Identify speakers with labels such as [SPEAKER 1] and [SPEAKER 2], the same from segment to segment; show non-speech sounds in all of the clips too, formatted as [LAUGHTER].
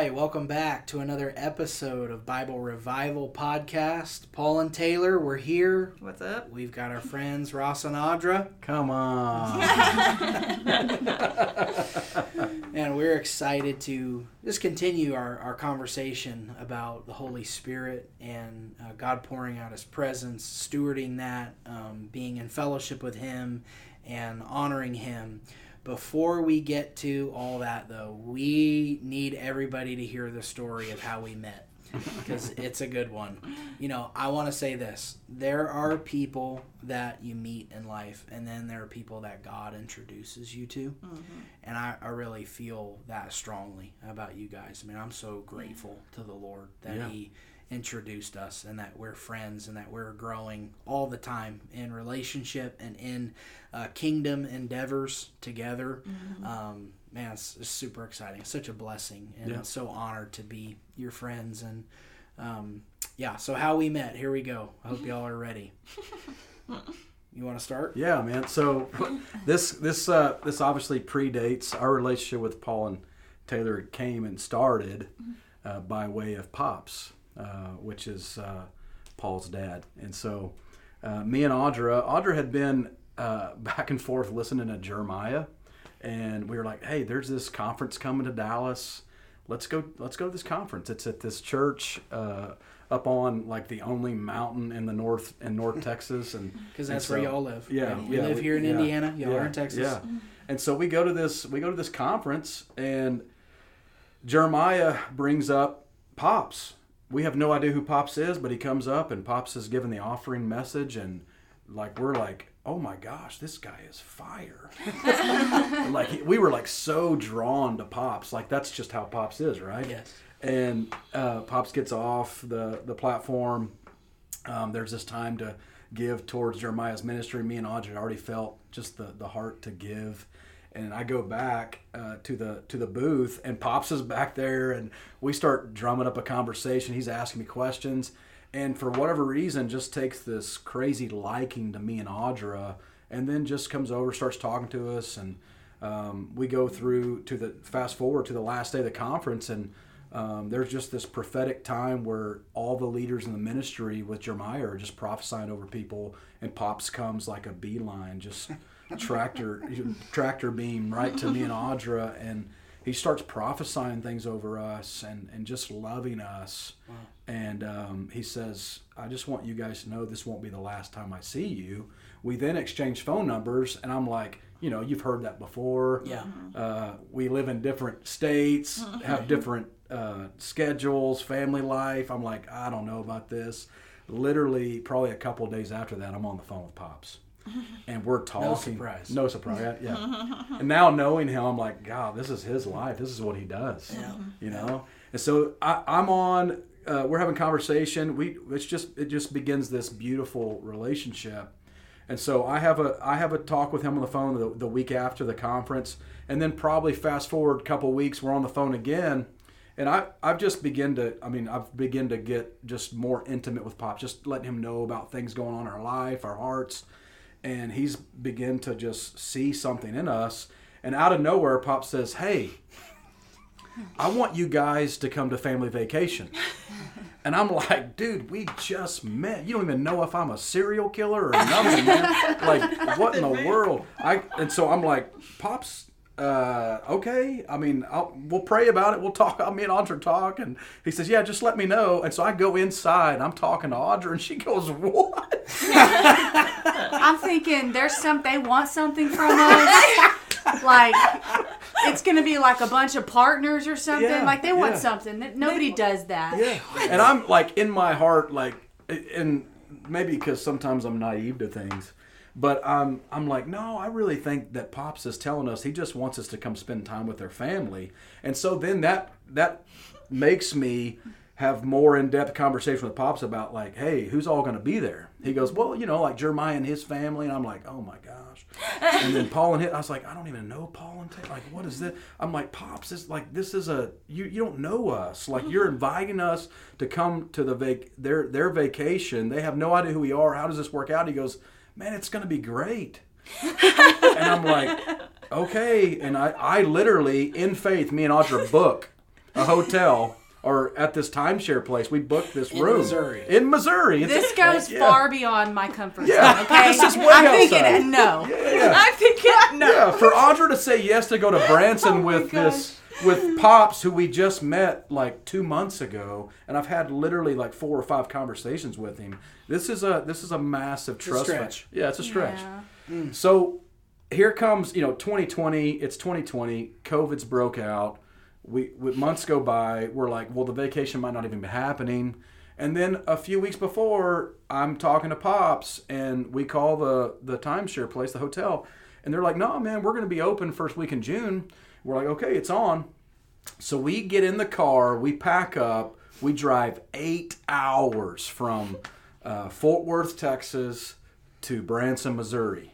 [SPEAKER 1] right, welcome back to another episode of Bible Revival Podcast. Paul and Taylor, we're here.
[SPEAKER 2] What's up?
[SPEAKER 1] We've got our friends Ross and Audra,
[SPEAKER 3] Come on. [LAUGHS]
[SPEAKER 1] and we're excited to just continue our, our conversation about the Holy Spirit and uh, God pouring out His presence, stewarding that, um, being in fellowship with Him, and honoring Him. Before we get to all that, though, we need everybody to hear the story of how we met because [LAUGHS] it's a good one. You know, I want to say this there are people that you meet in life, and then there are people that God introduces you to. Mm-hmm. And I, I really feel that strongly about you guys. I mean, I'm so grateful to the Lord that
[SPEAKER 3] Yeah.
[SPEAKER 1] He introduced us and that we're friends and that we're growing all the time in relationship and in uh, kingdom endeavors together. Um, man, it's, it's super exciting. It's such a blessing and
[SPEAKER 3] Yeah.
[SPEAKER 1] so honored to be your friends. And um, yeah, so how we met, here we go. I hope y'all are ready. [LAUGHS] You want to start?
[SPEAKER 3] Yeah, man. So this this uh, this obviously predates our relationship with Paul and Taylor. It came and started uh, by way of Pops, which is uh, Paul's dad. And so uh, me and Audra, Audra had been uh, [LAUGHS] back and forth listening to Jeremiah, and we were like, "Hey, there's this conference coming to Dallas. Let's go. Let's go to this conference. It's at this church." Uh, up on like the only mountain in the north in North [LAUGHS] Texas, and
[SPEAKER 1] Because
[SPEAKER 3] and
[SPEAKER 1] that's where y'all live.
[SPEAKER 3] Yeah,
[SPEAKER 1] We
[SPEAKER 3] yeah,
[SPEAKER 1] live
[SPEAKER 3] we-
[SPEAKER 1] here in
[SPEAKER 3] yeah,
[SPEAKER 1] Indiana. Y'all
[SPEAKER 3] yeah,
[SPEAKER 1] are in Texas.
[SPEAKER 3] Yeah. And so we go to this we go to this conference and Jeremiah brings up Pops. We have no idea who Pops is, but he comes up and Pops is giving the offering message and like we're like, "Oh my gosh, this guy is fire." [LAUGHS] like we were like so drawn to Pops. Like that's just how Pops is, right?
[SPEAKER 1] Yes.
[SPEAKER 3] and uh, Pops gets off the the platform. Um, there's this time to give towards Jeremiah's ministry. Me and Audra had already felt just the, the heart to give, and I go back uh, to the to the booth, and Pops is back there, and we start drumming up a conversation. He's asking me questions, and for whatever reason, just takes this crazy liking to me and Audra, and then just comes over, starts talking to us, and um, we go through to the fast forward to the last day of the conference, and um, there's just this prophetic time where all the leaders in the ministry with Jeremiah are just prophesying over people, and Pops comes like a beeline, just [LAUGHS] tractor tractor beam right to me and Audra, and he starts prophesying things over us and, and just loving us. And um, he says, I just want you guys to know this won't be the last time I see you. We then exchange phone numbers, and I'm like, you know, you've heard that before.
[SPEAKER 1] Yeah.
[SPEAKER 3] Uh, we live in different states, have different uh, schedules, family life. I'm like, I don't know about this. Literally, probably a couple of days after that, I'm on the phone with Pops. And we're talking.
[SPEAKER 1] surprise.
[SPEAKER 3] No surprise. Yeah. yeah. and now knowing him, I'm like, God, this is his life. This is what he does.
[SPEAKER 1] Yeah.
[SPEAKER 3] You know. And so I, I'm on. Uh, we're having conversation. We it's just it just begins this beautiful relationship. And so I have a I have a talk with him on the phone the, the week after the conference, and then probably fast forward a couple weeks, we're on the phone again, and I I've just begin to I mean I've begin to get just more intimate with Pop, just letting him know about things going on in our life, our hearts, and he's begin to just see something in us, and out of nowhere, Pop says, "Hey, I want you guys to come to family vacation." [LAUGHS] And I'm like, dude, we just met. You don't even know if I'm a serial killer or nothing, man. Like, [LAUGHS] what in the world? I and so I'm like, pops, uh, okay. I mean, I'll, we'll pray about it. We'll talk. Me and Audra talk, and he says, yeah, just let me know. And so I go inside. I'm talking to Audra, and she goes, what? [LAUGHS]
[SPEAKER 4] I'm thinking there's some they want something from us. like it's gonna be like a bunch of partners or something.
[SPEAKER 3] Yeah,
[SPEAKER 4] like they want
[SPEAKER 3] yeah.
[SPEAKER 4] something. That- Nobody does that.
[SPEAKER 3] Yeah. And I'm like in my heart, like, and maybe because sometimes I'm naive to things, but I'm I'm like, no, I really think that Pops is telling us he just wants us to come spend time with their family, and so then that that makes me have more in-depth conversation with Pops about like, hey, who's all going to be there? He goes, well, you know, like Jeremiah and his family, and I'm like, oh my gosh. And then Paul and his, I was like, I don't even know Paul and Taylor. Like, what is this? I'm like, Pops, this like this is a you you don't know us. Like you're [LAUGHS] inviting us to come to the vac their their vacation. They have no idea who we are. How does this work out? He goes, man, it's going to be great. and I'm like, okay. And I I literally in faith, me and Audra [LAUGHS] book a hotel or at this timeshare place. We booked this room.
[SPEAKER 1] In
[SPEAKER 3] room
[SPEAKER 1] Missouri.
[SPEAKER 3] In Missouri. It's-
[SPEAKER 4] This goes
[SPEAKER 3] Yeah.
[SPEAKER 4] far beyond my comfort
[SPEAKER 3] Yeah,
[SPEAKER 4] zone. Okay,
[SPEAKER 3] this is way
[SPEAKER 4] I'm
[SPEAKER 3] outside.
[SPEAKER 4] thinking no.
[SPEAKER 3] Yeah. [LAUGHS]
[SPEAKER 2] I'm thinking no.
[SPEAKER 3] Yeah, for Audra to say yes to go to [LAUGHS] oh Branson
[SPEAKER 4] Oh my
[SPEAKER 3] with this with Pops, who we just met like two months ago, and I've had literally like four or five conversations with him. This is a this is a massive
[SPEAKER 1] a
[SPEAKER 3] trust.
[SPEAKER 1] stretch.
[SPEAKER 3] Yeah, it's a stretch.
[SPEAKER 4] Yeah. Mm.
[SPEAKER 3] So here comes you know 2020. It's 2020. COVID's broke out. We, we months go by. We're like, well, the vacation might not even be happening. And then a few weeks before, I'm talking to Pops, and we call the the timeshare place, the hotel, and they're like, no, man, we're going to be open first week in June. We're like, okay, it's on. So we get in the car, we pack up, we drive eight hours from uh, Fort Worth, Texas, to Branson, Missouri,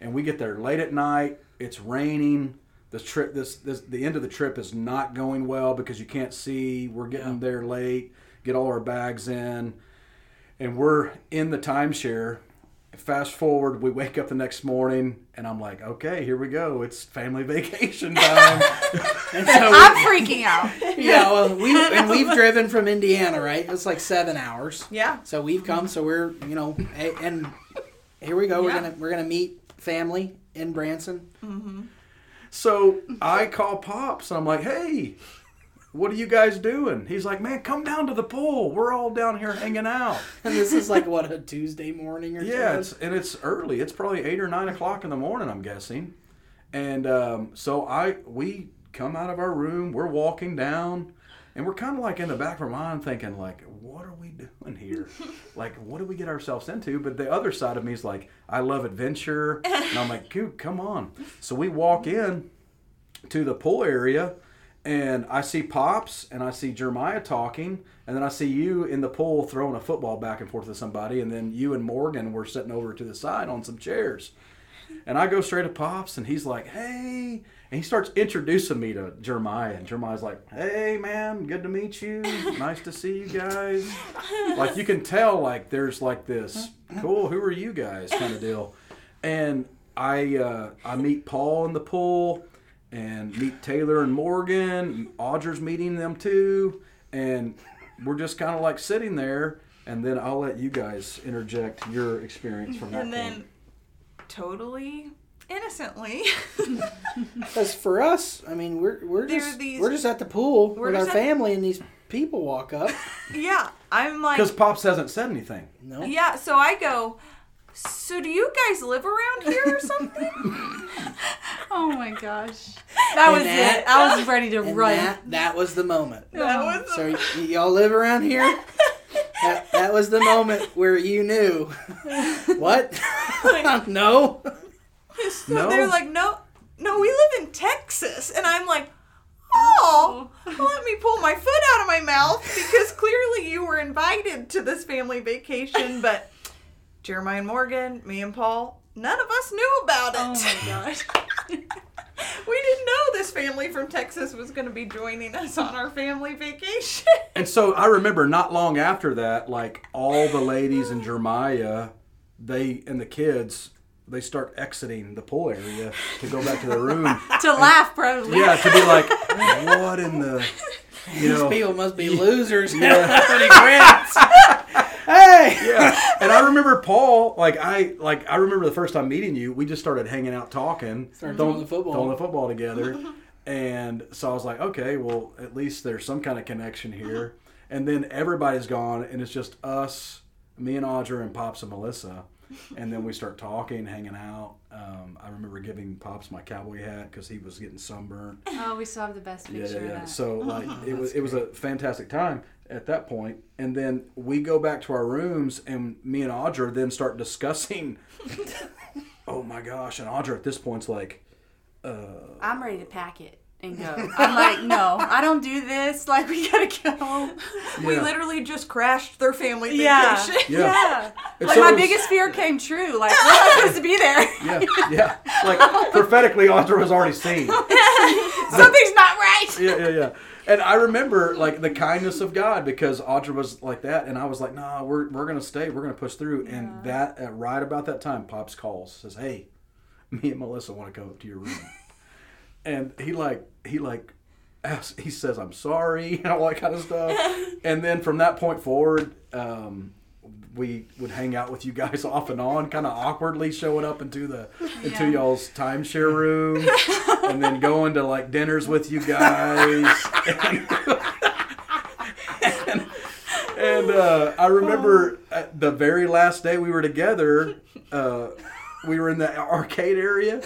[SPEAKER 3] and we get there late at night. It's raining. The trip, this, this, the end of the trip is not going well because you can't see. We're getting there late. Get all our bags in, and we're in the timeshare. Fast forward, we wake up the next morning, and I'm like, okay, here we go. It's family [LAUGHS] vacation time. [LAUGHS]
[SPEAKER 1] And so
[SPEAKER 4] I'm freaking out. [LAUGHS]
[SPEAKER 1] yeah, well, we and we've driven from Indiana, right? It's like seven hours.
[SPEAKER 2] Yeah.
[SPEAKER 1] So we've come. So we're you know, and here we go. We're
[SPEAKER 2] Yeah.
[SPEAKER 1] gonna we're gonna meet family in Branson. Mm-hmm.
[SPEAKER 3] So I call Pops and I'm like, hey, what are you guys doing? He's like, man, come down to the pool. We're all down here hanging out. [LAUGHS]
[SPEAKER 1] And this is like what a Tuesday morning or
[SPEAKER 3] Yeah, it's, and it's early. It's probably eight or nine o'clock in the morning, I'm guessing. And um, so I we come out of our room. We're walking down, and we're kind of like in the back of our mind thinking like, what are we doing here? [LAUGHS] like, what do we get ourselves into? But the other side of me is like, I love adventure, and I'm like, "Dude, come on. So we walk in to the pool area and I see Pops and I see Jeremiah talking and then I see you in the pool throwing a football back and forth to somebody and then you and Morgan were sitting over to the side on some chairs. And I go straight to Pops and he's like, "Hey." And he starts introducing me to Jeremiah and Jeremiah's like, "Hey man, good to meet you. Nice to see you guys." Like you can tell like there's like this, "Cool, who are you guys?" kind of deal. And I uh, I meet Paul in the pool and meet Taylor and Morgan. Audra's meeting them too, and we're just kind of like sitting there. And then I'll let you guys interject your experience from that
[SPEAKER 2] And then,
[SPEAKER 3] point.
[SPEAKER 2] totally innocently, [LAUGHS]
[SPEAKER 1] Because for us, I mean, we're we're
[SPEAKER 2] There are
[SPEAKER 1] just
[SPEAKER 2] these-
[SPEAKER 1] we're just at the pool with our
[SPEAKER 2] just at-
[SPEAKER 1] family, and these people walk up. [LAUGHS]
[SPEAKER 2] yeah, I'm like,
[SPEAKER 3] Because Pops hasn't said anything.
[SPEAKER 1] No,
[SPEAKER 2] yeah. So I go. So do you guys live around here or something? [LAUGHS]
[SPEAKER 4] Oh my gosh. That was
[SPEAKER 1] that-
[SPEAKER 4] it. I was ready to run.
[SPEAKER 1] that that was the moment.
[SPEAKER 2] that oh. was
[SPEAKER 1] So y- y'all live around here? That, that was the moment where you knew. [LAUGHS] What? [LAUGHS] no.
[SPEAKER 2] So
[SPEAKER 3] No.
[SPEAKER 2] they're like, no, no, we live in Texas, and I'm like, oh, oh, let me pull my foot out of my mouth because clearly you were invited to this family vacation, but Jeremiah and Morgan, me and Paul, none of us knew about it.
[SPEAKER 4] Oh my gosh. [LAUGHS] [LAUGHS]
[SPEAKER 2] we didn't know this family from Texas was going to be joining us on our family vacation.
[SPEAKER 3] And so I remember not long after that, like all the ladies in Jeremiah, they and the kids, they start exiting the pool area to go back to their room. [LAUGHS]
[SPEAKER 4] to laugh, probably.
[SPEAKER 3] Yeah, to be like, what in the, you know?
[SPEAKER 1] People must be losers. when he quits. hey.
[SPEAKER 3] yeah. And I remember Paul, like I like I remember the first time meeting you, we just started hanging out talking,
[SPEAKER 1] Started throwing the football.
[SPEAKER 3] throwing the football together. [LAUGHS] and so I was like, okay, well, at least there's some kind of connection here. And then everybody's gone and it's just us, me and Audra and Pops and Melissa. And then we start talking, hanging out. Um, I remember giving Pops my cowboy hat because he was getting sunburned.
[SPEAKER 4] Oh, we still have the best
[SPEAKER 3] Yeah,
[SPEAKER 4] picture
[SPEAKER 3] yeah,
[SPEAKER 4] of
[SPEAKER 3] yeah.
[SPEAKER 4] that.
[SPEAKER 3] So like [LAUGHS] it was it was a fantastic time at that point, and then we go back to our rooms, and me and Audra then start discussing. [LAUGHS] oh my gosh! And Audra at this point's like, uh,
[SPEAKER 4] I'm ready to pack it and go. I'm like, no, I don't do this. [LAUGHS] Like, we gotta go. [LAUGHS]
[SPEAKER 2] We literally just crashed their family
[SPEAKER 4] Yeah.
[SPEAKER 2] vacation.
[SPEAKER 3] Yeah.
[SPEAKER 4] Yeah.
[SPEAKER 3] And
[SPEAKER 4] Like,
[SPEAKER 3] so
[SPEAKER 4] my
[SPEAKER 3] was-
[SPEAKER 4] biggest fear came true. Like, we're not supposed to be there.
[SPEAKER 3] yeah, yeah. Like prophetically, Audra was already seen.
[SPEAKER 4] Something's not right.
[SPEAKER 3] yeah, yeah, yeah. And I remember like the kindness of God because Audra was like that, and I was like, "Nah, we're we're gonna stay. We're gonna push through." And that at right about that time, Pops calls, says, "Hey, me and Melissa want to go up to your room," [LAUGHS] and he like he like asks, he says, "I'm sorry," [LAUGHS] and all that kind of stuff. [LAUGHS] and then from that point forward, um, we would hang out with you guys [LAUGHS] off and on, kind of awkwardly showing up into the into y'all's timeshare room, [LAUGHS] and then going to like dinners with you guys. and and uh, I remember at the very last day we were together, uh, we were in the arcade area,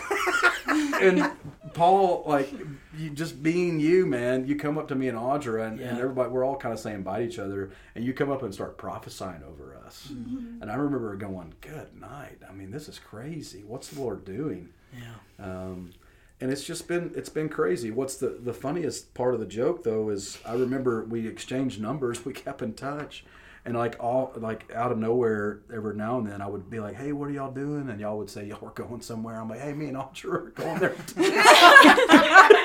[SPEAKER 3] [LAUGHS] and Paul, like, you just being you, man, you come up to me and Audra, and, and everybody, we're all kind of saying bye to each other, and you come up and start prophesying over us. And I remember going, Good night. I mean, this is crazy. What's the Lord doing?
[SPEAKER 1] Yeah.
[SPEAKER 3] Um, and it's just been it's been crazy. What's the the funniest part of the joke though is I remember we exchanged numbers, [LAUGHS] we kept in touch, and like all like out of nowhere every now and then I would be like, hey, what are y'all doing? And y'all would say y'all were going somewhere. I'm like, hey, me and Audra are going there. [LAUGHS]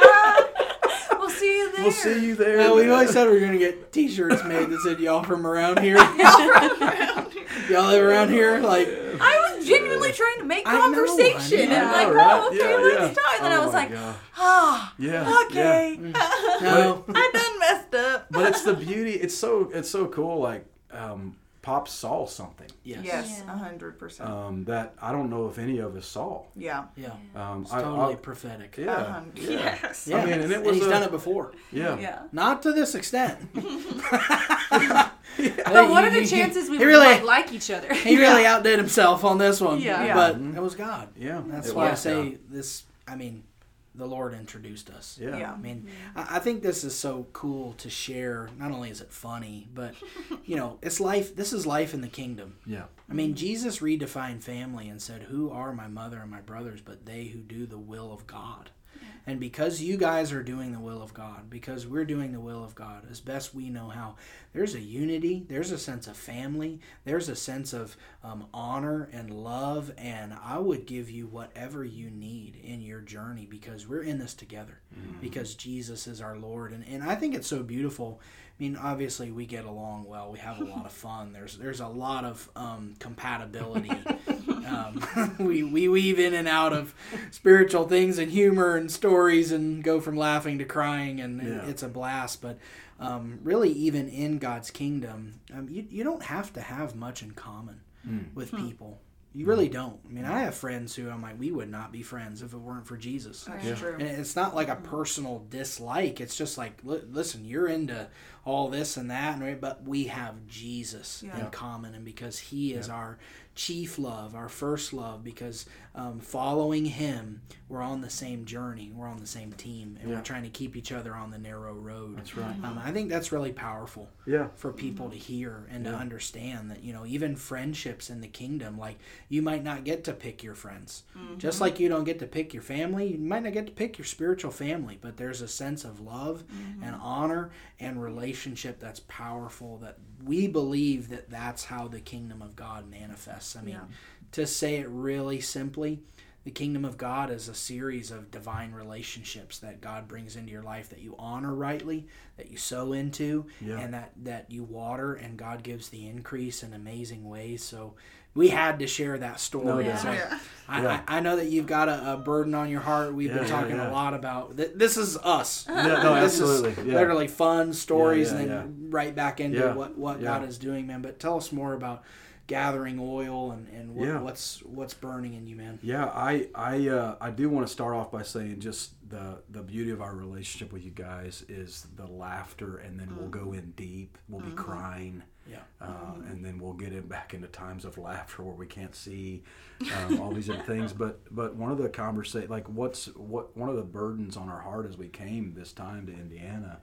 [SPEAKER 4] We'll see you there.
[SPEAKER 3] we'll see you there.
[SPEAKER 1] Well, we always said we are gonna get T-shirts made that said "Y'all from around here." [LAUGHS] [LAUGHS] Y'all live around here, like
[SPEAKER 2] I was genuinely trying to make
[SPEAKER 1] I know, I
[SPEAKER 2] conversation.
[SPEAKER 1] know.
[SPEAKER 2] and like,
[SPEAKER 3] right?
[SPEAKER 2] oh, okay,
[SPEAKER 3] Yeah,
[SPEAKER 2] let's
[SPEAKER 3] yeah.
[SPEAKER 2] talk. And
[SPEAKER 3] Oh
[SPEAKER 2] I was like,
[SPEAKER 3] God.
[SPEAKER 2] ah,
[SPEAKER 3] yeah,
[SPEAKER 2] okay.
[SPEAKER 1] no.
[SPEAKER 2] I done messed up.
[SPEAKER 3] But it's the beauty. It's so it's so cool. Like um, Pop saw something
[SPEAKER 1] Yes.
[SPEAKER 2] Yes,
[SPEAKER 4] Yeah.
[SPEAKER 2] a hundred percent.
[SPEAKER 3] um, that I don't know if any of us saw.
[SPEAKER 2] Yeah.
[SPEAKER 1] Yeah.
[SPEAKER 3] Um,
[SPEAKER 1] It's
[SPEAKER 3] I-
[SPEAKER 1] totally
[SPEAKER 3] I-
[SPEAKER 1] prophetic.
[SPEAKER 3] Yeah,
[SPEAKER 2] A hun-
[SPEAKER 3] yeah,
[SPEAKER 2] Yes.
[SPEAKER 1] Yeah.
[SPEAKER 3] I mean, and it was
[SPEAKER 1] he's
[SPEAKER 3] a-
[SPEAKER 1] done it before.
[SPEAKER 3] yeah.
[SPEAKER 2] Yeah.
[SPEAKER 1] Not to this extent. [LAUGHS]
[SPEAKER 4] But what are the chances we
[SPEAKER 1] really,
[SPEAKER 4] like, like each other?
[SPEAKER 1] he really outdid himself on this one.
[SPEAKER 4] Yeah.
[SPEAKER 2] Yeah.
[SPEAKER 1] But
[SPEAKER 3] Mhm.
[SPEAKER 1] it was God.
[SPEAKER 3] Yeah,
[SPEAKER 1] That's
[SPEAKER 3] it
[SPEAKER 1] why I say
[SPEAKER 3] yeah.
[SPEAKER 1] this. I mean, the Lord introduced us.
[SPEAKER 3] Yeah.
[SPEAKER 2] Yeah.
[SPEAKER 1] I mean, I I think this is so cool to share. Not only is it funny, but [LAUGHS] you know, it's life. This is life in the kingdom.
[SPEAKER 3] Yeah.
[SPEAKER 1] I mean, Jesus redefined family and said, "Who are my mother and my brothers, but they who do the will of God." And because you guys are doing the will of God, because we're doing the will of God as best we know how, there's a unity, there's a sense of family, there's a sense of um, honor and love. And I would give you whatever you need in your journey because we're in this together, because Jesus is our Lord. And, and I think it's so beautiful. I mean, obviously, we get along well. We have a lot of [LAUGHS] fun. There's there's a lot of um, compatibility. [LAUGHS] um, [LAUGHS] we we weave in and out of spiritual things and humor and stories and go from laughing to crying, and
[SPEAKER 3] Yeah.
[SPEAKER 1] it's a blast. But um, really, even in God's kingdom, um, you you don't have to have much in common with people. You really don't. I mean, I have friends who I'm like, we would not be friends if it weren't for Jesus.
[SPEAKER 2] That's
[SPEAKER 3] Yeah.
[SPEAKER 2] true.
[SPEAKER 1] And it's not like a personal dislike. It's just like, li- listen, you're into all this and that, and but we have Jesus
[SPEAKER 2] Yeah.
[SPEAKER 1] in common, and because He is our chief love, our first love, because um, following Him, we're on the same journey, we're on the same team, and
[SPEAKER 3] Yeah.
[SPEAKER 1] we're trying to keep each other on the narrow road.
[SPEAKER 3] That's right.
[SPEAKER 1] Um, I think that's really powerful
[SPEAKER 3] Yeah.
[SPEAKER 1] for people to hear and to understand that you know even friendships in the kingdom like you might not get to pick your friends just like you don't get to pick your family you might not get to pick your spiritual family but there's a sense of love and honor and relationship that's powerful that we believe that that's how the kingdom of god manifests i mean
[SPEAKER 2] Yeah.
[SPEAKER 1] to say it really simply the kingdom of God is a series of divine relationships that God brings into your life that you honor rightly, that you sow into,
[SPEAKER 3] Yeah.
[SPEAKER 1] and that, that you water, and God gives the increase in amazing ways. So we had to share that story.
[SPEAKER 3] No
[SPEAKER 4] doubt.
[SPEAKER 1] So
[SPEAKER 2] Yeah.
[SPEAKER 1] I,
[SPEAKER 3] Yeah.
[SPEAKER 1] I, I know that you've got a, a burden on your heart. We've
[SPEAKER 3] Yeah,
[SPEAKER 1] been talking
[SPEAKER 3] yeah.
[SPEAKER 1] a lot about th- this is us. [LAUGHS]
[SPEAKER 3] Yeah, no,
[SPEAKER 1] this
[SPEAKER 3] absolutely.
[SPEAKER 1] is
[SPEAKER 3] Yeah.
[SPEAKER 1] literally fun stories
[SPEAKER 3] Yeah,
[SPEAKER 1] and
[SPEAKER 3] yeah,
[SPEAKER 1] then right back into
[SPEAKER 3] Yeah,
[SPEAKER 1] what, what
[SPEAKER 3] yeah.
[SPEAKER 1] God is doing, man. But tell us more about gathering oil and, and what,
[SPEAKER 3] Yeah.
[SPEAKER 1] what's what's burning in you, man.
[SPEAKER 3] Yeah, I I uh, I do want to start off by saying just the the beauty of our relationship with you guys is the laughter, and then we'll go in deep. We'll be crying.
[SPEAKER 1] Yeah.
[SPEAKER 3] Uh, and then we'll get it back into times of laughter where we can't see um, all these other things. [LAUGHS] But but one of the conversation, like what's what one of the burdens on our heart as we came this time to Indiana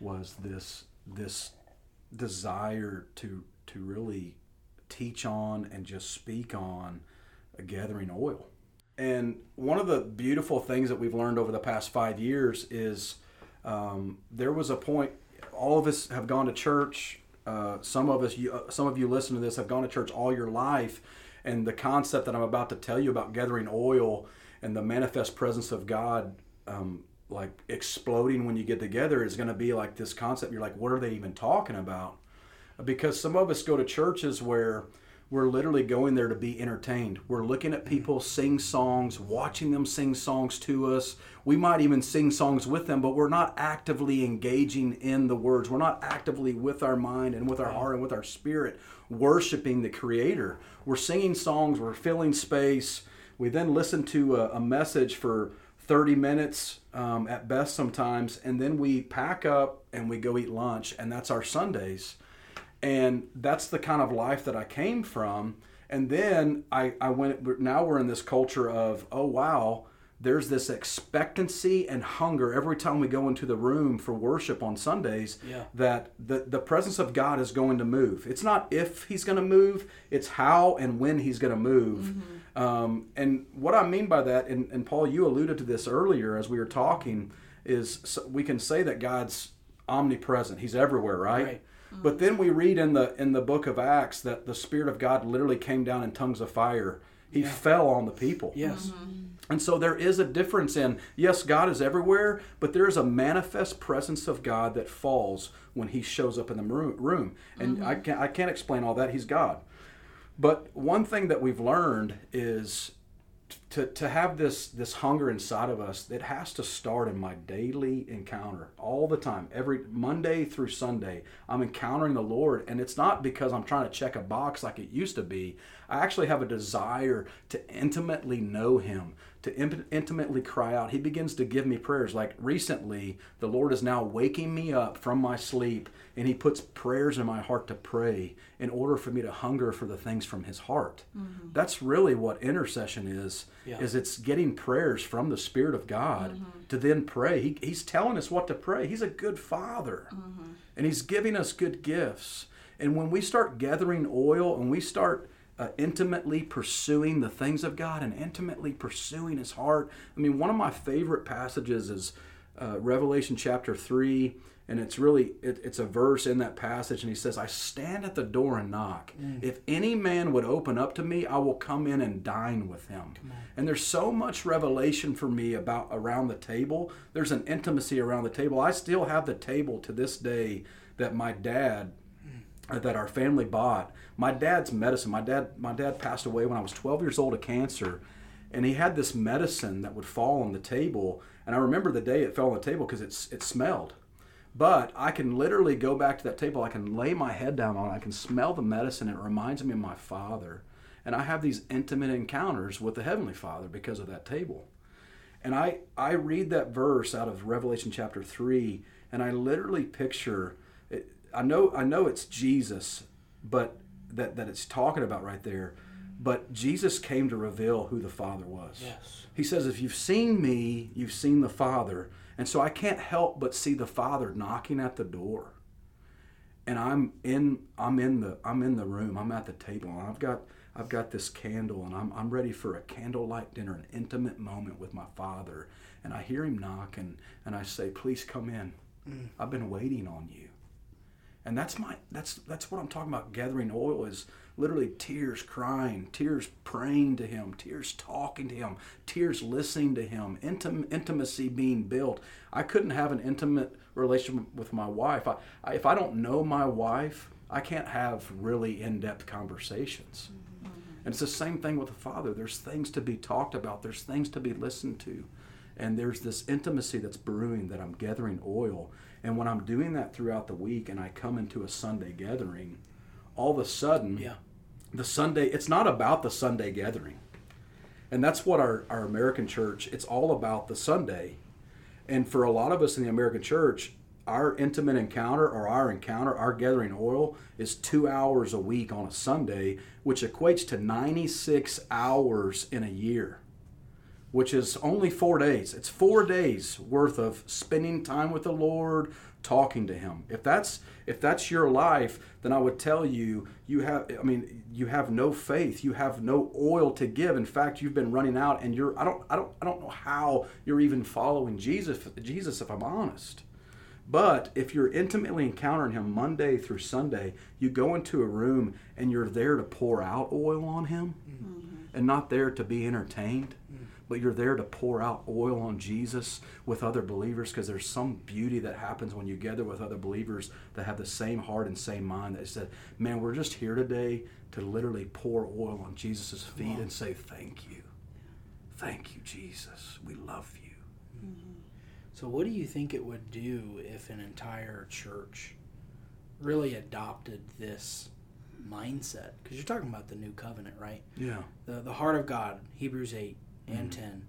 [SPEAKER 3] was this this desire to to really teach on and just speak on gathering oil. And one of the beautiful things that we've learned over the past five years is um, there was a point. All of us have gone to church. Uh, some of us, you, uh, some of you listen to this, have gone to church all your life, and the concept that I'm about to tell you about gathering oil and the manifest presence of God, um, like exploding when you get together, is going to be like this concept. You're like, what are they even talking about? Because some of us go to churches where we're literally going there to be entertained. We're looking at people sing songs, watching them sing songs to us. We might even sing songs with them, but we're not actively engaging in the words. We're not actively with our mind and with our heart and with our spirit worshiping the Creator. We're singing songs, we're filling space. We then listen to a, a message for 30 minutes um, at best sometimes, and then we pack up and we go eat lunch, and that's our Sundays and that's the kind of life that I came from. And then I, I went. Now we're in this culture of oh wow, there's this expectancy and hunger every time we go into the room for worship on Sundays.
[SPEAKER 1] Yeah.
[SPEAKER 3] That the the presence of God is going to move. It's not if He's going to move. It's how and when He's going to move. Um, and what I mean by that, and, and Paul, you alluded to this earlier as we were talking, is so we can say that God's omnipresent. He's everywhere, right?
[SPEAKER 1] Right.
[SPEAKER 3] But then we read in the in the book of Acts that the Spirit of God literally came down in tongues of fire. He fell on the people.
[SPEAKER 1] Yes. Mm-hmm.
[SPEAKER 3] And so there is a difference in yes, God is everywhere, but there is a manifest presence of God that falls when He shows up in the room. And I mm-hmm. can't I can't explain all that. He's God. But one thing that we've learned is to, to have this this hunger inside of us it has to start in my daily encounter all the time. Every monday through sunday i'm encountering the lord and it's not because i'm trying to check a box like it used to be. I actually have a desire to intimately know him to in- intimately cry out. He begins to give me prayers. Like recently the lord is now waking me up from my sleep and he puts prayers in my heart to pray in order for me to hunger for the things from his heart. Mm-hmm. That's really what intercession is
[SPEAKER 1] Yeah.
[SPEAKER 3] is it's getting prayers from the spirit of god to then pray. He, he's telling us what to pray. He's a good father. And he's giving us good gifts. And when we start gathering oil and we start uh, intimately pursuing the things of god and intimately pursuing his heart i mean one of my favorite passages is uh, revelation chapter 3 and it's really it, it's a verse in that passage and he says i stand at the door and knock if any man would open up to me i will come in and dine with him and there's so much revelation for me about around the table there's an intimacy around the table i still have the table to this day that my dad uh, that our family bought. My dad's medicine. My dad my dad passed away when I was 12 years old of cancer, and he had this medicine that would fall on the table. And I remember the day it fell on the table because it's it smelled. But I can literally go back to that table. I can lay my head down on it. I can smell the medicine. It reminds me of my father. And I have these intimate encounters with the Heavenly Father because of that table. And I, I read that verse out of Revelation chapter 3, and I literally picture it, I know I know it's Jesus, but that, that it's talking about right there. But Jesus came to reveal who the Father was.
[SPEAKER 1] Yes.
[SPEAKER 3] He says, if you've seen me, you've seen the Father. And so I can't help but see the Father knocking at the door. And I'm in I'm in the I'm in the room. I'm at the table and I've got I've got this candle and I'm I'm ready for a candlelight dinner, an intimate moment with my father. And I hear him knock and, and I say, Please come in. Mm. I've been waiting on you. And that's my that's that's what I'm talking about. Gathering oil is literally tears crying, tears praying to him, tears talking to him, tears listening to him, intim- intimacy being built. I couldn't have an intimate relationship with my wife. I, I, if I don't know my wife, I can't have really in-depth conversations. Mm-hmm. And it's the same thing with the Father. There's things to be talked about. There's things to be listened to. And there's this intimacy that's brewing that I'm gathering oil. And when I'm doing that throughout the week and I come into a Sunday gathering, all of a sudden,
[SPEAKER 1] Yeah.
[SPEAKER 3] the Sunday, it's not about the Sunday gathering. And that's what our, our American church, it's all about the Sunday. And for a lot of us in the American church, our intimate encounter or our encounter, our gathering oil, is two hours a week on a Sunday, which equates to 96 hours in a year, which is only four days. It's four days worth of spending time with the Lord, talking to Him. If that's if that's your life, then I would tell you you have. I mean, you have no faith. You have no oil to give. In fact, you've been running out, and you're. I don't. I don't. I don't know how you're even following Jesus. Jesus, if I'm honest. But if you're intimately encountering him Monday through Sunday, you go into a room and you're there to pour out oil on him mm-hmm. and not there to be entertained. Mm-hmm. But you're there to pour out oil on Jesus with other believers because there's some beauty that happens when you gather with other believers that have the same heart and same mind that said, man, we're just here today to literally pour oil on Jesus' feet and say, thank you. Thank you, Jesus. We love you. Mm-hmm.
[SPEAKER 1] So, what do you think it would do if an entire church really adopted this mindset? Because you're talking about the new covenant, right?
[SPEAKER 3] Yeah.
[SPEAKER 1] The, the heart of God, Hebrews 8 Mm-hmm. and 10.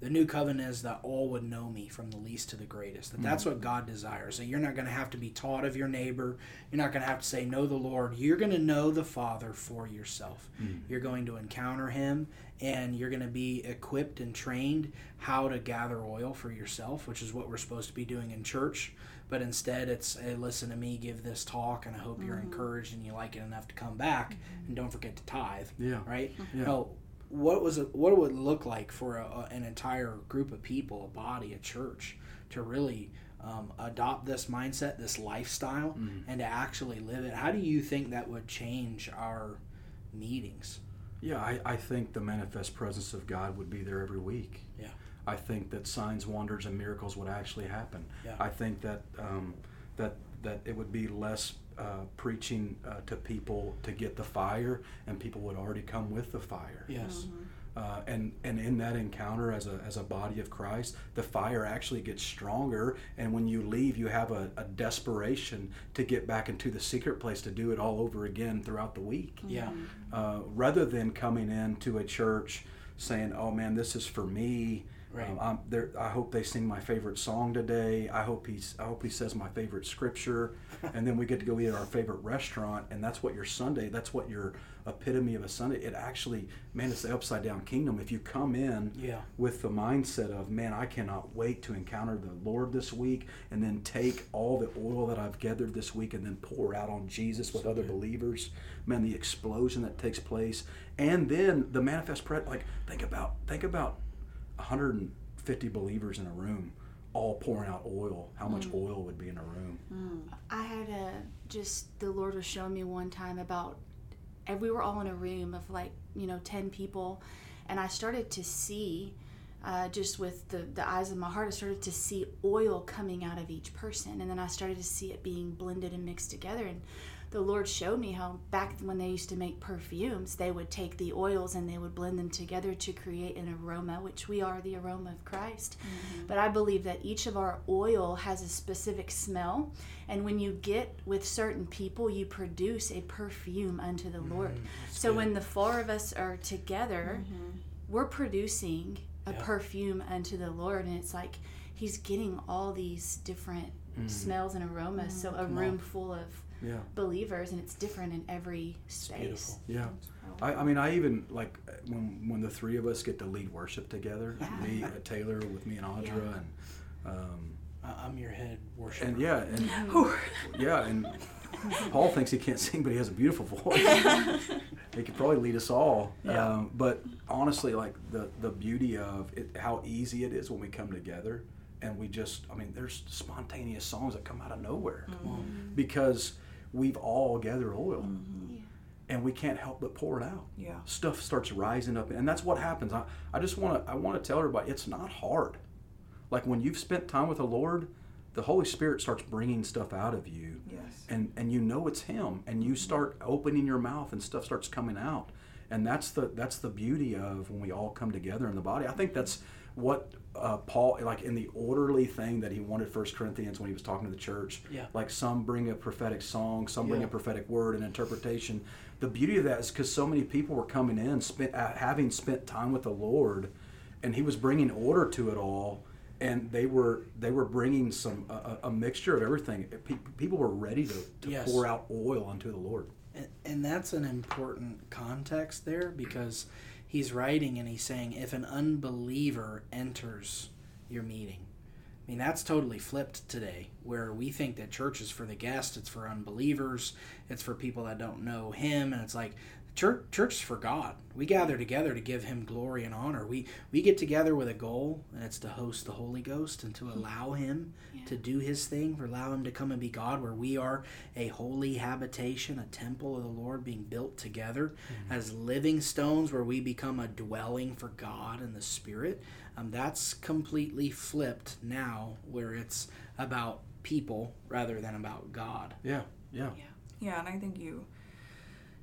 [SPEAKER 1] The new covenant is that all would know me from the least to the greatest. That that's mm-hmm. what God desires. That you're not going to have to be taught of your neighbor. You're not going to have to say know the Lord. You're going to know the Father for yourself. Mm-hmm. You're going to encounter Him, and you're going to be equipped and trained how to gather oil for yourself, which is what we're supposed to be doing in church. But instead, it's hey, listen to me give this talk, and I hope you're encouraged and you like it enough to come back, and don't forget to tithe.
[SPEAKER 3] Yeah.
[SPEAKER 1] Right.
[SPEAKER 3] Yeah.
[SPEAKER 1] No, what was it, what it would look like for a, a- an entire group of people, a body, a church, to really um, adopt this mindset, this lifestyle, and to actually live it? How do you think that would change our meetings?
[SPEAKER 3] Yeah, I, I think the manifest presence of God would be there every week.
[SPEAKER 1] Yeah.
[SPEAKER 3] I think that signs, wonders, and miracles would actually happen.
[SPEAKER 1] Yeah.
[SPEAKER 3] I think that um, that that it would be less uh, preaching uh, to people to get the fire, and people would already come with the fire.
[SPEAKER 1] Yes.
[SPEAKER 3] Uh, and and in that encounter as a, as a body of Christ, the fire actually gets stronger. And when you leave, you have a, a desperation to get back into the secret place to do it all over again throughout the week
[SPEAKER 1] Yeah.
[SPEAKER 3] uh, rather than coming into a church saying, "Oh man, this is for me."
[SPEAKER 1] Right.
[SPEAKER 3] Um, I'm there. I hope they sing my favorite song today. I hope he's. I hope he says my favorite scripture, [LAUGHS] and then we get to go eat at our favorite restaurant, and that's what your Sunday. That's what your epitome of a Sunday. It actually, man, it's the upside down kingdom. If you come in
[SPEAKER 1] Yeah.
[SPEAKER 3] with the mindset of, man, I cannot wait to encounter the Lord this week, and then take all the oil that I've gathered this week and then pour out on Jesus with other believers, man, the explosion that takes place, and then the manifest prayer. Like, think about, think about 150 believers in a room, all pouring out oil. How much oil would be in a room?
[SPEAKER 4] I had a just the Lord was showing me one time about, and we were all in a room of like you know ten people, and I started to see, uh, just with the the eyes of my heart, I started to see oil coming out of each person, and then I started to see it being blended and mixed together, and the Lord showed me how back when they used to make perfumes, they would take the oils and they would blend them together to create an aroma, which we are the aroma of Christ. But I believe that each of our oil has a specific smell, and when you get with certain people, you produce a perfume unto the Lord. So when the four of us are together, we're producing a perfume unto the Lord, and it's like He's getting all these different smells and aromas. So a room full of
[SPEAKER 3] Yeah.
[SPEAKER 4] believers, and it's different in every space.
[SPEAKER 1] beautiful.
[SPEAKER 3] Yeah. I, I mean, I even like when when the three of us get to lead worship together. Yeah. Me, uh, Taylor, with me and Audra, and um,
[SPEAKER 1] I- I'm your head worshiper.
[SPEAKER 3] and yeah, and [LAUGHS] yeah, and Paul thinks he can't sing, but he has a beautiful voice. [LAUGHS] he could probably lead us all.
[SPEAKER 2] Yeah.
[SPEAKER 3] Um, but honestly, like the the beauty of it, how easy it is when we come together, and we just, I mean, there's spontaneous songs that come out of nowhere, because we've all gathered oil. Mm-hmm. And we can't help but pour it out.
[SPEAKER 2] Yeah.
[SPEAKER 3] stuff starts rising up and that's what happens. I, I just want to i want to tell everybody it's not hard. Like when you've spent time with the lord the holy spirit starts bringing stuff out of you.
[SPEAKER 2] Yes.
[SPEAKER 3] and and you know it's him and you mm-hmm. start opening your mouth and stuff starts coming out. And that's the that's the beauty of when we all come together in the body. I think that's what uh, paul like in the orderly thing that he wanted first corinthians when he was talking to the church
[SPEAKER 1] Yeah.
[SPEAKER 3] like some bring a prophetic song some bring
[SPEAKER 1] Yeah.
[SPEAKER 3] a prophetic word and interpretation the beauty of that is because so many people were coming in spent uh, having spent time with the lord and he was bringing order to it all and they were they were bringing some a, mixture of everything Pe- people were ready to, to
[SPEAKER 1] Yes.
[SPEAKER 3] pour out oil unto the lord
[SPEAKER 1] And, and that's an important context there because he's writing and he's saying if an unbeliever enters your meeting. I mean, that's totally flipped today, where we think that church is for the guest, it's for unbelievers, it's for people that don't know him, and it's like church church is for God. We gather together to give him glory and honor. We we get together with a goal and it's to host the Holy Ghost and to allow him
[SPEAKER 4] Yeah.
[SPEAKER 1] to do his thing, to allow him to come and be God where we are a holy habitation, a temple of the Lord being built together as living stones where we become a dwelling for God and the Spirit. Um, that's completely flipped now where it's about people rather than about God.
[SPEAKER 3] Yeah, Yeah,
[SPEAKER 2] yeah. Yeah, and I think you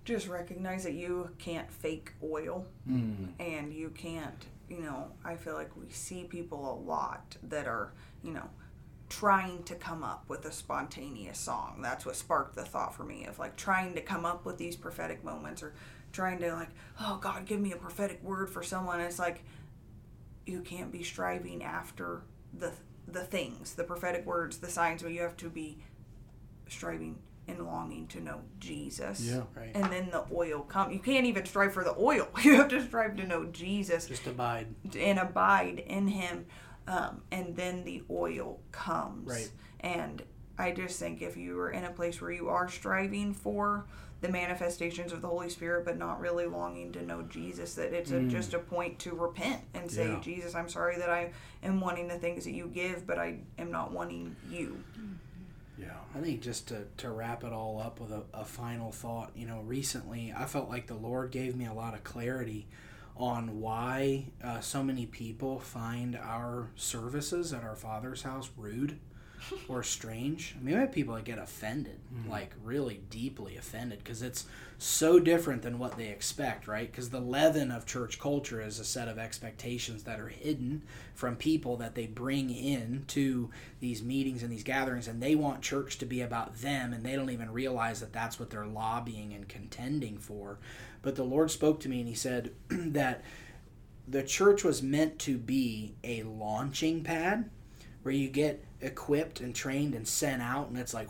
[SPEAKER 2] just recognize that you can't fake oil
[SPEAKER 3] Mm.
[SPEAKER 2] and you can't, you know, I feel like we see people a lot that are, you know, trying to come up with a spontaneous song. That's what sparked the thought for me of like trying to come up with these prophetic moments or trying to like, oh God, give me a prophetic word for someone. It's like you can't be striving after the the things, the prophetic words, the signs, but you have to be striving and longing to know Jesus.
[SPEAKER 3] Yeah.
[SPEAKER 1] Right.
[SPEAKER 2] And then the oil come. You can't even strive for the oil. [LAUGHS] You have to strive to know Jesus
[SPEAKER 1] Just abide.
[SPEAKER 2] and abide in Him, um, and then the oil comes.
[SPEAKER 1] Right.
[SPEAKER 2] And I just think if you are in a place where you are striving for the manifestations of the Holy Spirit, but not really longing to know Jesus, that it's a, just a point to repent and say,
[SPEAKER 3] Yeah.
[SPEAKER 2] Jesus, I'm sorry that I am wanting the things that you give, but I am not wanting you.
[SPEAKER 3] Yeah.
[SPEAKER 1] I think just to, to wrap it all up with a, a final thought, you know, recently I felt like the Lord gave me a lot of clarity on why uh, so many people find our services at our Father's house rude [LAUGHS] or strange. I mean, we have people that get offended, mm. like really deeply offended, because it's so different than what they expect, right? Because the leaven of church culture is a set of expectations that are hidden from people that they bring in to these meetings and these gatherings, and they want church to be about them, and they don't even realize that that's what they're lobbying and contending for. But the Lord spoke to me, and He said [CLEARS THROAT] that the church was meant to be a launching pad where you get equipped and trained and sent out and it's like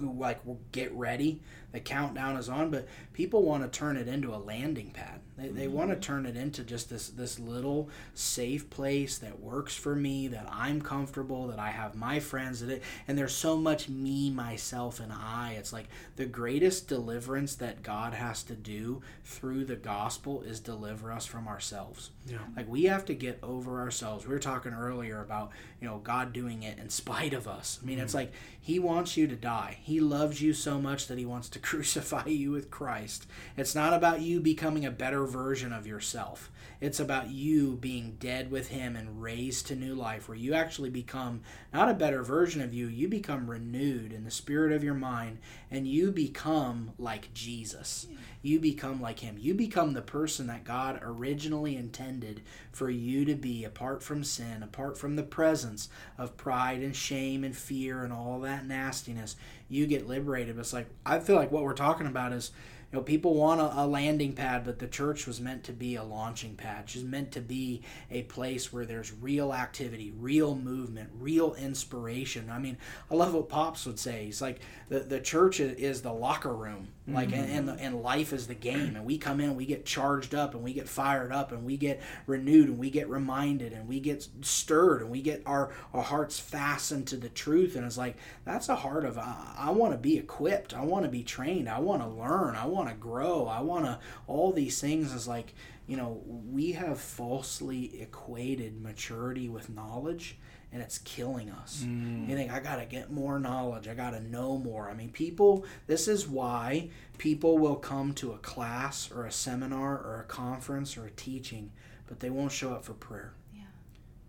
[SPEAKER 1] like get ready. The countdown is on but people want to turn it into a landing pad they, they want to turn it into just this this little safe place that works for me that i'm comfortable that i have my friends that it and there's so much me myself and i it's like the greatest deliverance that god has to do through the gospel is deliver us from ourselves
[SPEAKER 3] Yeah.
[SPEAKER 1] like we have to get over ourselves. We were talking earlier about, you know, God doing it in spite of us. I mean, it's mm-hmm. like he wants you to die. He loves you so much that he wants to [LAUGHS] crucify you with Christ. It's not about you becoming a better version of yourself. It's about you being dead with him and raised to new life where you actually become not a better version of you, you become renewed in the spirit of your mind and you become like Jesus. You become like him. You become the person that God originally intended for you to be apart from sin, apart from the presence of pride and shame and fear and all that nastiness. You get liberated. It's like, I feel like what we're talking about is you know, people want a, a landing pad, but the church was meant to be a launching pad. She's meant to be a place where there's real activity, real movement, real inspiration. I mean, I love what Pops would say. He's like, the, the church is the locker room, like, mm-hmm. and, and, and life is the game. And we come in, we get charged up, and we get fired up, and we get renewed, and we get reminded, and we get stirred, and we get our, our hearts fastened to the truth. And it's like, that's a heart of, I, I want to be equipped. I want to be trained. I want to learn. I want to grow. I want to, all these things is like, you know, we have falsely equated maturity with knowledge and it's killing us. Mm. You think I got to get more knowledge, I got to know more. I mean, people, this is why people will come to a class or a seminar or a conference or a teaching, but they won't show up for prayer.
[SPEAKER 4] Yeah.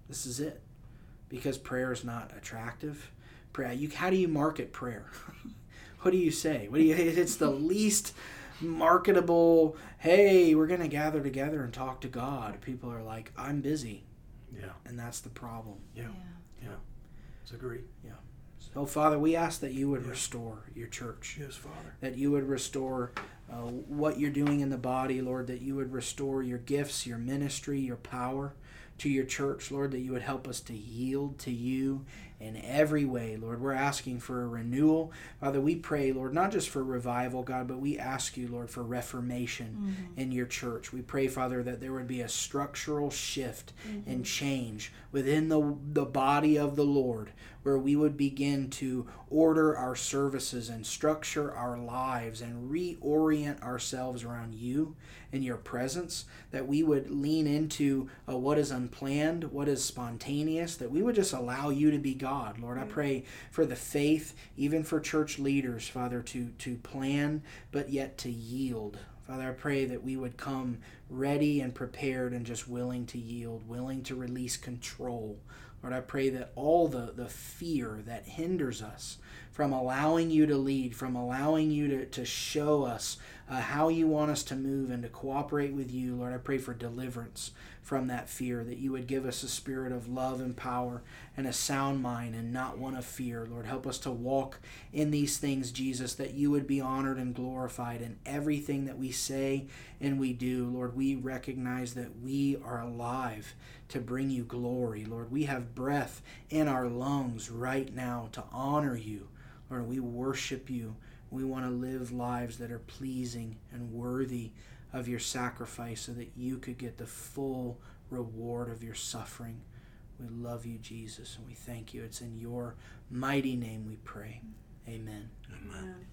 [SPEAKER 1] This is it. Because prayer is not attractive. Prayer, you how do you market prayer? [LAUGHS] what do you say? What do you [LAUGHS] it's the least marketable, hey, we're going to gather together and talk to God. People are like, I'm busy,
[SPEAKER 3] Yeah.
[SPEAKER 1] and that's the problem.
[SPEAKER 3] Yeah.
[SPEAKER 4] Yeah.
[SPEAKER 3] It's agree. Yeah.
[SPEAKER 1] So, Father, we ask that you would restore your church,
[SPEAKER 3] Yes, Father.
[SPEAKER 1] that you would restore uh, what you're doing in the body, Lord, that you would restore your gifts, your ministry, your power to your church, Lord, that you would help us to yield to you in every way, Lord. We're asking for a renewal. Father, we pray, Lord, not just for revival, God, but we ask you, Lord, for reformation mm-hmm. in your church. We pray, Father, that there would be a structural shift mm-hmm. and change within the, the body of the Lord, where we would begin to order our services and structure our lives and reorient ourselves around you and your presence, that we would lean into uh, what is unplanned, what is spontaneous, that we would just allow you to be God. Lord, I mm. pray for the faith, even for church leaders, Father, to, to plan, but yet to yield. Father, I pray that we would come ready and prepared and just willing to yield, willing to release control Lord, I pray that all the, the fear that hinders us from allowing you to lead, from allowing you to, to show us uh, how you want us to move and to cooperate with you, Lord, I pray for deliverance from that fear, that you would give us a spirit of love and power and a sound mind and not one of fear. Lord, help us to walk in these things, Jesus, that you would be honored and glorified in everything that we say and we do. Lord, we recognize that we are alive to bring you glory. Lord, we have breath in our lungs right now to honor you. Lord, we worship you. We want to live lives that are pleasing and worthy of your sacrifice so that you could get the full reward of your suffering. We love you, Jesus, and we thank you. It's in your mighty name we pray. Amen.
[SPEAKER 3] Amen. Amen.